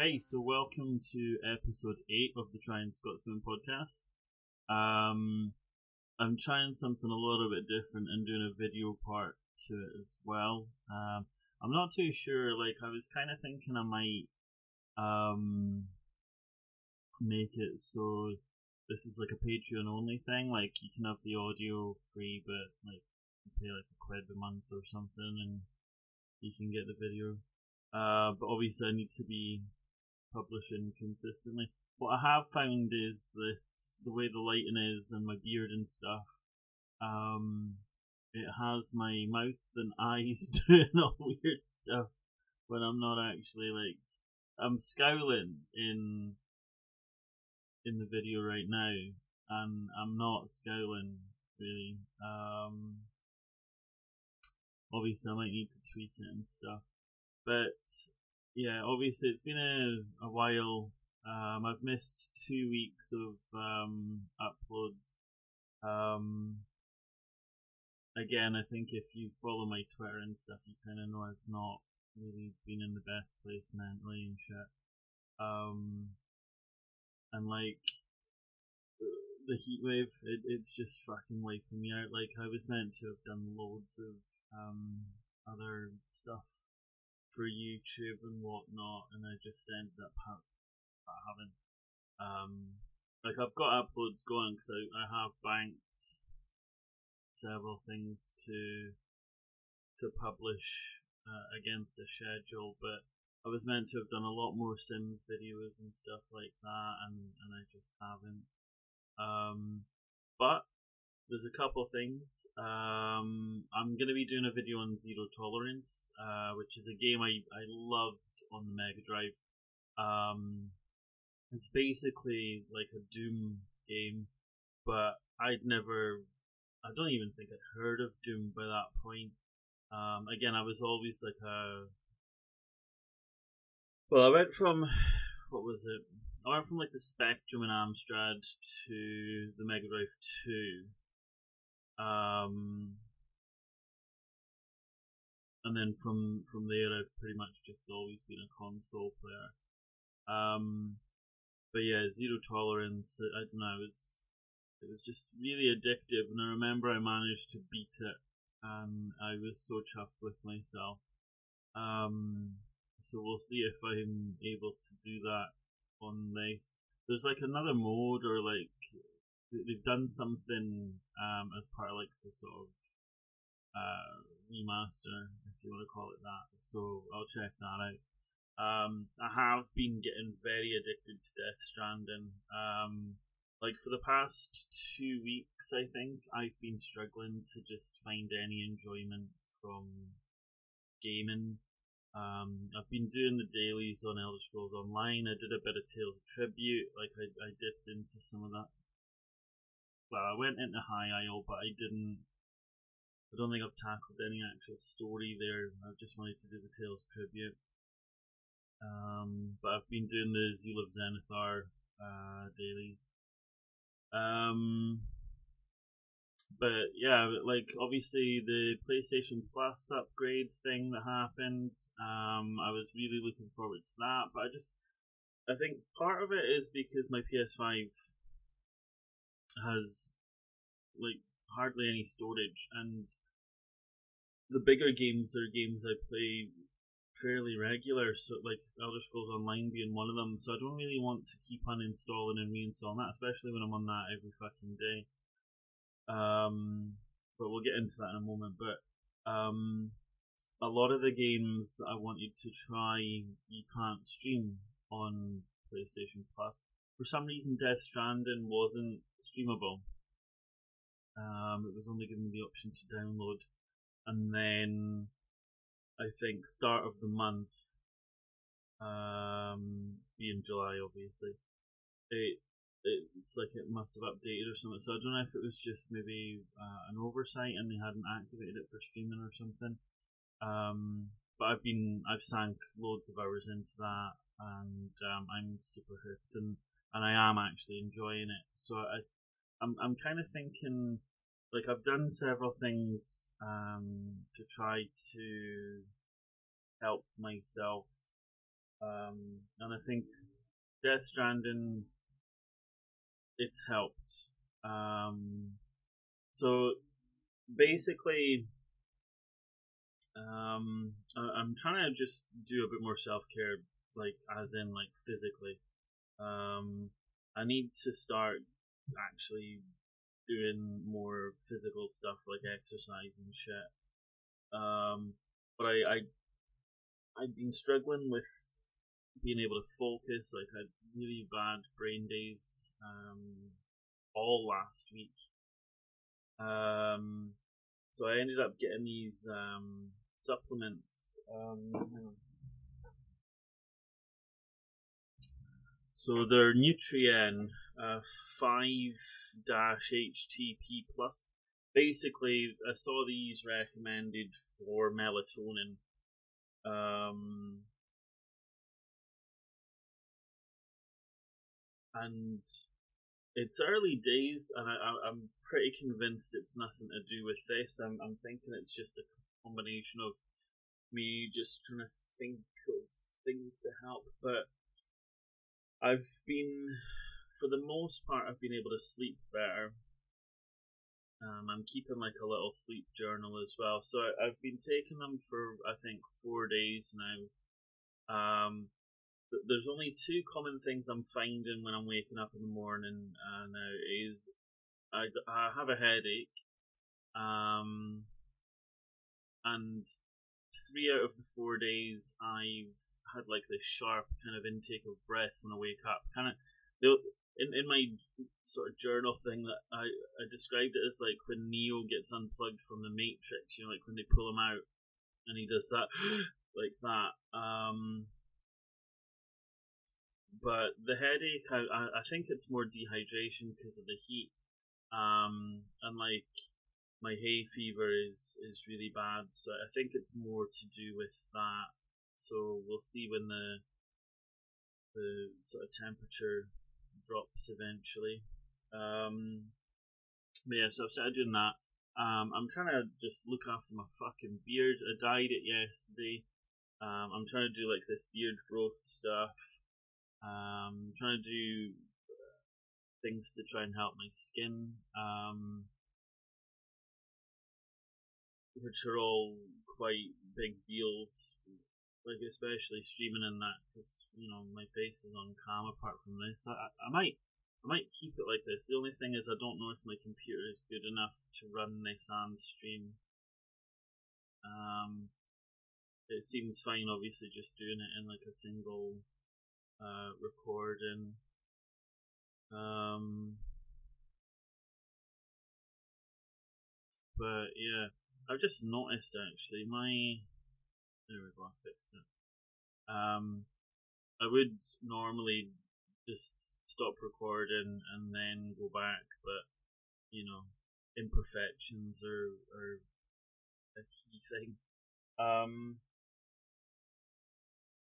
Hey, so welcome to episode eight of the Trying Scotsman podcast. Um, I'm trying something a little bit different and doing a video part to it as well. Um, I'm not too sure. Like, I was kind of thinking I might um make it so this is like a Patreon only thing. Like, you can have the audio free, but like you pay like a quid a month or something, and you can get the video. Uh, but obviously, I need to be publishing consistently. What I have found is that the way the lighting is and my beard and stuff, um, it has my mouth and eyes doing all weird stuff when I'm not actually like I'm scowling in in the video right now, and I'm not scowling really. Um, obviously, I might need to tweak it and stuff, but yeah, obviously it's been a, a while. Um, I've missed two weeks of um, uploads. Um, again, I think if you follow my Twitter and stuff, you kind of know I've not really been in the best place mentally and shit. Um, and like the heat wave, it, it's just fucking wiping me out. Like I was meant to have done loads of um, other stuff for YouTube and whatnot, and I just ended up ha- having um like I've got uploads going because I, I have banked several things to to publish uh, against a schedule, but I was meant to have done a lot more Sims videos and stuff like that, and and I just haven't. Um, but there's a couple of things. Um, I'm going to be doing a video on Zero Tolerance, uh, which is a game I, I loved on the Mega Drive. Um, it's basically like a Doom game, but I'd never, I don't even think I'd heard of Doom by that point. Um, again, I was always like a, well, I went from, what was it? I went from like the Spectrum and Amstrad to the Mega Drive 2 um, and then from from there, I've pretty much just always been a console player. Um, but yeah, Zero Tolerance. I don't know. It was it was just really addictive, and I remember I managed to beat it, and I was so chuffed with myself. Um, so we'll see if I'm able to do that on this. There's like another mode or like they've done something um, as part of like the sort of uh, remaster, if you want to call it that. So I'll check that out. Um, I have been getting very addicted to Death Stranding. Um, like for the past two weeks, I think I've been struggling to just find any enjoyment from gaming. Um, I've been doing the dailies on Elder Scrolls Online. I did a bit of Tales Tribute, like I, I dipped into some of that well, I went into High Isle, but I didn't. I don't think I've tackled any actual story there. I just wanted to do the Tales tribute. Um, but I've been doing the Zeal of Zenithar uh, dailies. Um, but yeah, like obviously the PlayStation Plus upgrade thing that happened. Um, I was really looking forward to that, but I just, I think part of it is because my PS5 has like hardly any storage, and the bigger games are games I play fairly regular. So like Elder Scrolls Online being one of them. So I don't really want to keep uninstalling and reinstalling that, especially when I'm on that every fucking day. Um, but we'll get into that in a moment. But um, a lot of the games I wanted to try, you can't stream on PlayStation Plus. For some reason, Death Stranding wasn't streamable. Um, it was only given the option to download, and then I think start of the month, um, being July, obviously, it it's like it must have updated or something. So I don't know if it was just maybe uh, an oversight and they hadn't activated it for streaming or something. Um, but I've been I've sank loads of hours into that, and um, I'm super hooked, and and I am actually enjoying it. So I I'm I'm kind of thinking like I've done several things um, to try to help myself Um, and I think Death Stranding, it's helped. Um, so basically, um, I, am trying to just do a bit more self care, like as in like physically. Um, I need to start actually doing more physical stuff like exercise and shit. Um, but I, I I've been struggling with being able to focus. Like I had really bad brain days um, all last week. Um, so I ended up getting these um, supplements. Um, so they're Nutrien uh, 5 HTP plus. Basically, I saw these recommended for melatonin. Um, and it's early days, and I, am pretty convinced it's nothing to do with this. I'm, I'm thinking it's just a combination of me just trying to think of things to help. But I've been, for the most part, I've been able to sleep better. Um, I'm keeping like a little sleep journal as well. So I, have been taking them for I think four days now. Um, there's only two common things I'm finding when I'm waking up in the morning uh, now is I, I have a headache, um, and three out of the four days I've had like this sharp kind of intake of breath when I wake up. Kind of, in in my sort of journal thing that I I described it as like when Neo gets unplugged from the Matrix. You know, like when they pull him out and he does that like that. Um, but the headache, I I think it's more dehydration because of the heat. Um, and like my hay fever is is really bad, so I think it's more to do with that. So we'll see when the the sort of temperature drops eventually. Um, but yeah, so I've started doing that. Um, I'm trying to just look after my fucking beard. I dyed it yesterday. Um, I'm trying to do like this beard growth stuff. Um, I'm trying to do things to try and help my skin, um, which are all quite big deals. Like especially streaming in that because you know my face is on cam. Apart from this, I, I might I might keep it like this. The only thing is I don't know if my computer is good enough to run this and stream. Um, it seems fine, obviously, just doing it in like a single uh, recording. Um, but yeah, I've just noticed actually my there we go, I fixed it. Um, I would normally just stop recording and then go back, but you know, imperfections are are a key thing. Um,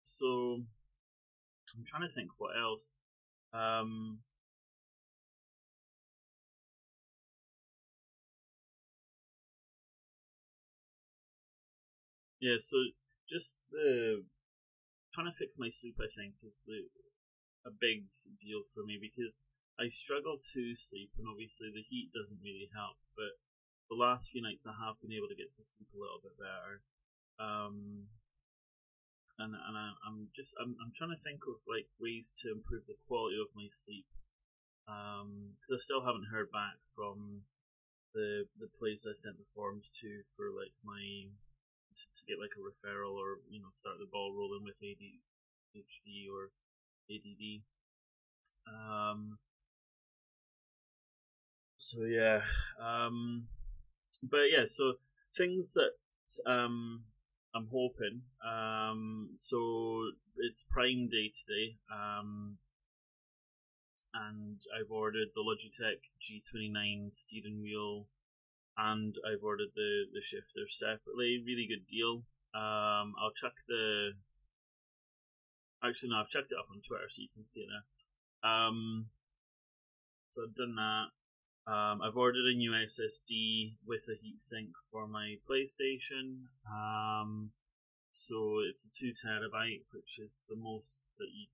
so I'm trying to think what else. Um, Yeah, so just the trying to fix my sleep, I think, is the, a big deal for me because I struggle to sleep, and obviously the heat doesn't really help. But the last few nights, I have been able to get to sleep a little bit better. Um, and and I, am just I'm I'm trying to think of like ways to improve the quality of my sleep. Um, because I still haven't heard back from the the place I sent the forms to for like my to, to get like a referral or you know start the ball rolling with ADHD or ADD. Um, so yeah, um, but yeah, so things that um, I'm hoping. Um, so it's Prime Day today, um, and I've ordered the Logitech G29 steering wheel and I've ordered the the shifter separately. Really good deal. Um, I'll check the. Actually, no, I've checked it up on Twitter, so you can see it there. Um, so I've done that. Um, I've ordered a new SSD with a heatsink for my PlayStation. Um, so it's a two terabyte, which is the most that you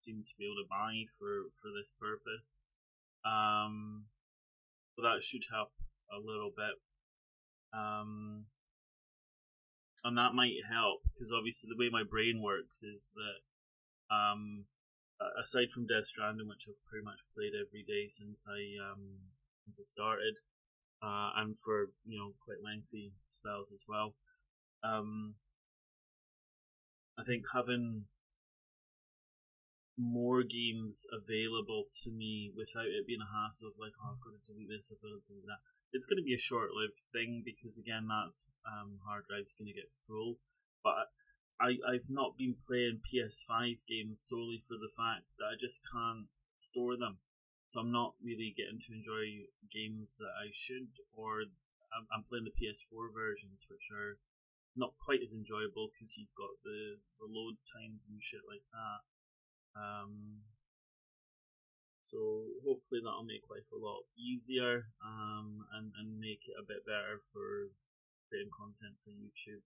seem to be able to buy for for this purpose. Um, but that should help a little bit. Um, and that might help because obviously the way my brain works is that um, aside from Death Stranding, which I've pretty much played every day since I um, since I started, uh, and for you know quite lengthy spells as well. Um, I think having more games available to me without it being a hassle of like, oh, I've got to delete this, I've got to delete that. It's going to be a short-lived thing because again, that um, hard drive's going to get full. But I I've not been playing PS5 games solely for the fact that I just can't store them. So I'm not really getting to enjoy games that I should, or I'm, I'm playing the PS4 versions, which are not quite as enjoyable because you've got the, the load times and shit like that. Um, so hopefully that'll make life a lot easier um, and, and make it a bit better for creating content for YouTube.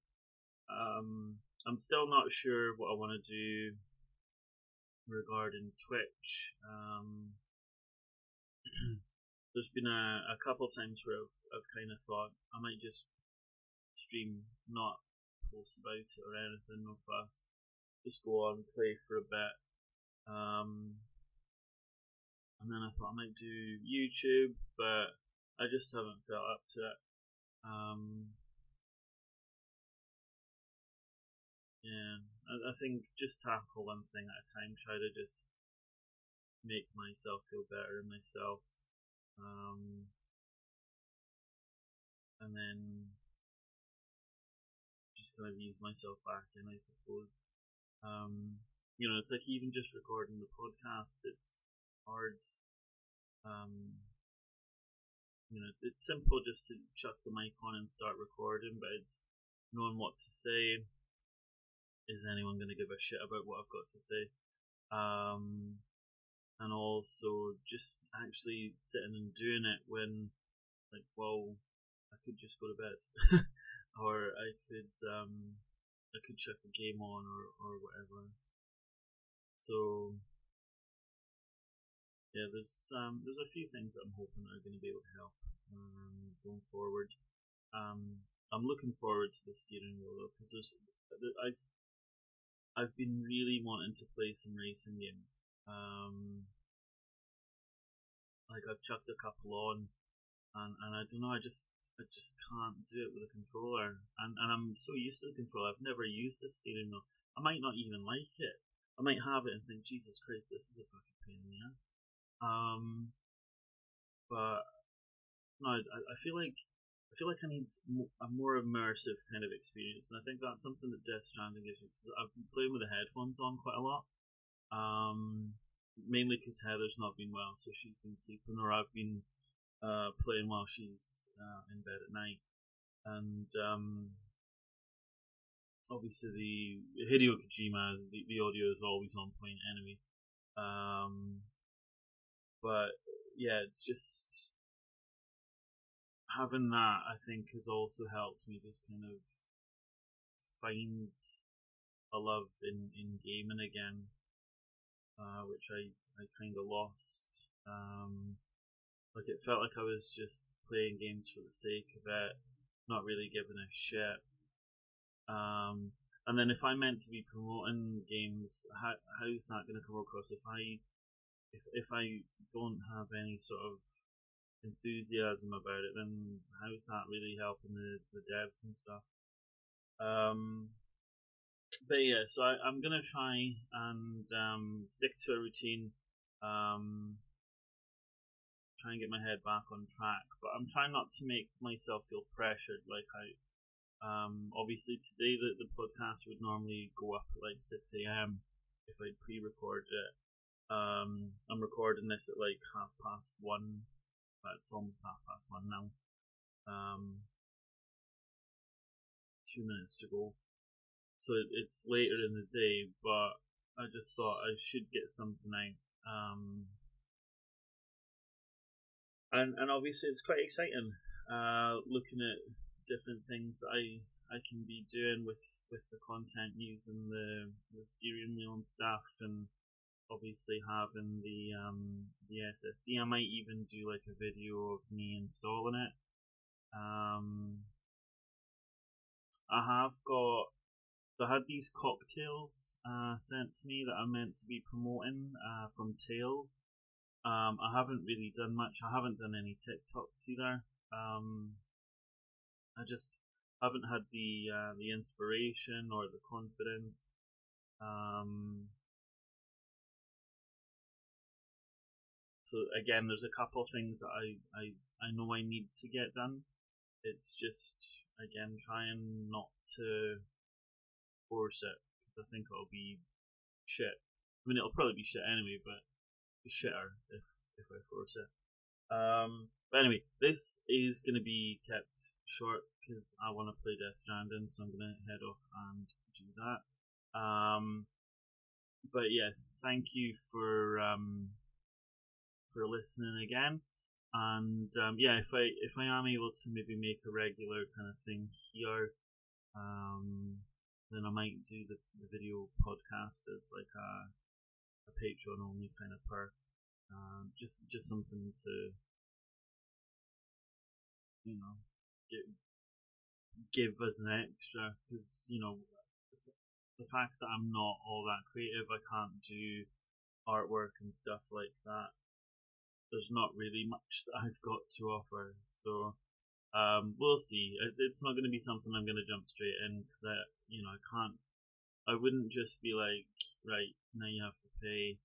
Um, I'm still not sure what I want to do regarding Twitch. Um, there's been a, a couple times where I've, I've kind of thought I might just stream, not post about it or anything, no fuss. Just go on, play for a bit. Um, and then I thought I might do YouTube, but I just haven't felt up to it. Um, yeah, I, I think just tackle one thing at a time. Try to just make myself feel better in myself. Um, and then just kind of ease myself back in, I suppose. Um, you know, it's like even just recording the podcast, it's hard. Um, you know, it's simple just to chuck the mic on and start recording, but it's knowing what to say. Is anyone going to give a shit about what I've got to say? Um, and also just actually sitting and doing it when, like, well, I could just go to bed. or I could um, I could check a game on or, or whatever. So yeah, there's um, there's a few things that I'm hoping are going to be able to help um, going forward. Um, I'm looking forward to the steering wheel though because I've I've been really wanting to play some racing games. Um, like I've chucked a couple on, and and I don't know. I just I just can't do it with a controller. And, and I'm so used to the controller, I've never used this steering wheel. I might not even like it. I might have it and think, Jesus Christ, this is a fucking pain in the ass. Um, but no, I, I feel like I feel like I need a more immersive kind of experience, and I think that's something that Death Stranding gives me because I've been playing with the headphones on quite a lot. Um, mainly because Heather's not been well, so she's been sleeping, or I've been uh, playing while she's uh, in bed at night, and um, obviously the Hideo Kojima, the, the audio is always on point anyway. Um, but yeah, it's just having that. I think has also helped me just kind of find a love in in gaming again, uh, which I I kind of lost. Um, like it felt like I was just playing games for the sake of it, not really giving a shit. Um, and then if I'm meant to be promoting games, how how's that going to come across if I if if I don't have any sort of enthusiasm about it, then how's that really helping the, the devs and stuff? Um, but yeah, so I, am gonna try and um, stick to a routine. Um, try and get my head back on track. But I'm trying not to make myself feel pressured. Like I, um, obviously today the the podcast would normally go up at like six a.m. if I'd pre-recorded it. Um, I'm recording this at like half past one. It's almost half past one now. Um, two minutes to go. So it's later in the day, but I just thought I should get something out. Um, and and obviously it's quite exciting uh, looking at different things that I I can be doing with with the content using the the steering wheel and stuff, and obviously having the um the SSD. I might even do like a video of me installing it. Um, I have got. So I had these cocktails uh, sent to me that I'm meant to be promoting uh, from Tail. Um, I haven't really done much. I haven't done any TikToks either. Um, I just haven't had the uh, the inspiration or the confidence. Um, so again, there's a couple of things that I, I I know I need to get done. It's just again trying not to force it because I think it'll be shit. I mean, it'll probably be shit anyway, but shitter if if I force it. Um, but anyway, this is going to be kept short because I want to play Death Stranding, so I'm going to head off and do that. Um, but yeah, thank you for um, for listening again. And um, yeah, if I if I am able to maybe make a regular kind of thing here, um, then I might do the, the video podcast as like a a Patreon only kind of perk. Um, just just something to you know give give as an extra because you know the fact that I'm not all that creative, I can't do artwork and stuff like that. There's not really much that I've got to offer, so um, we'll see. It's not going to be something I'm going to jump straight in because I, you know, I can't. I wouldn't just be like, right now you have to pay.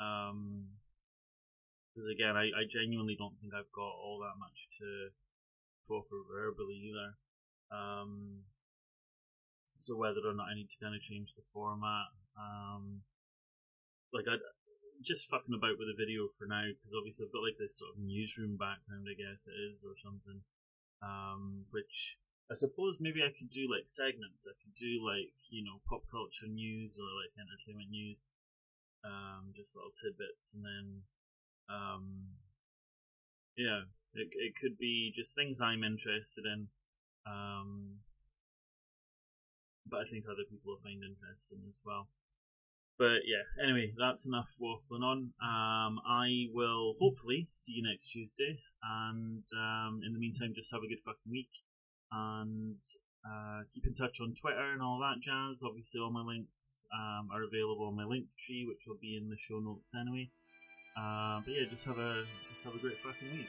Um, because again, I, I genuinely don't think I've got all that much to, to offer verbally either. Um, so whether or not I need to kind of change the format, um, like I just fucking about with the video for now because obviously I've got like this sort of newsroom background, I guess it is, or something. Um, which I suppose maybe I could do like segments. I could do like you know pop culture news or like entertainment news, um, just little tidbits, and then um, yeah, it it could be just things I'm interested in. Um, but I think other people will find interesting as well. But yeah, anyway, that's enough waffling on. Um, I will hopefully see you next Tuesday, and um, in the meantime, just have a good fucking week, and uh, keep in touch on Twitter and all that jazz. Obviously, all my links um, are available on my link tree, which will be in the show notes anyway. Uh, but yeah, just have a just have a great fucking week.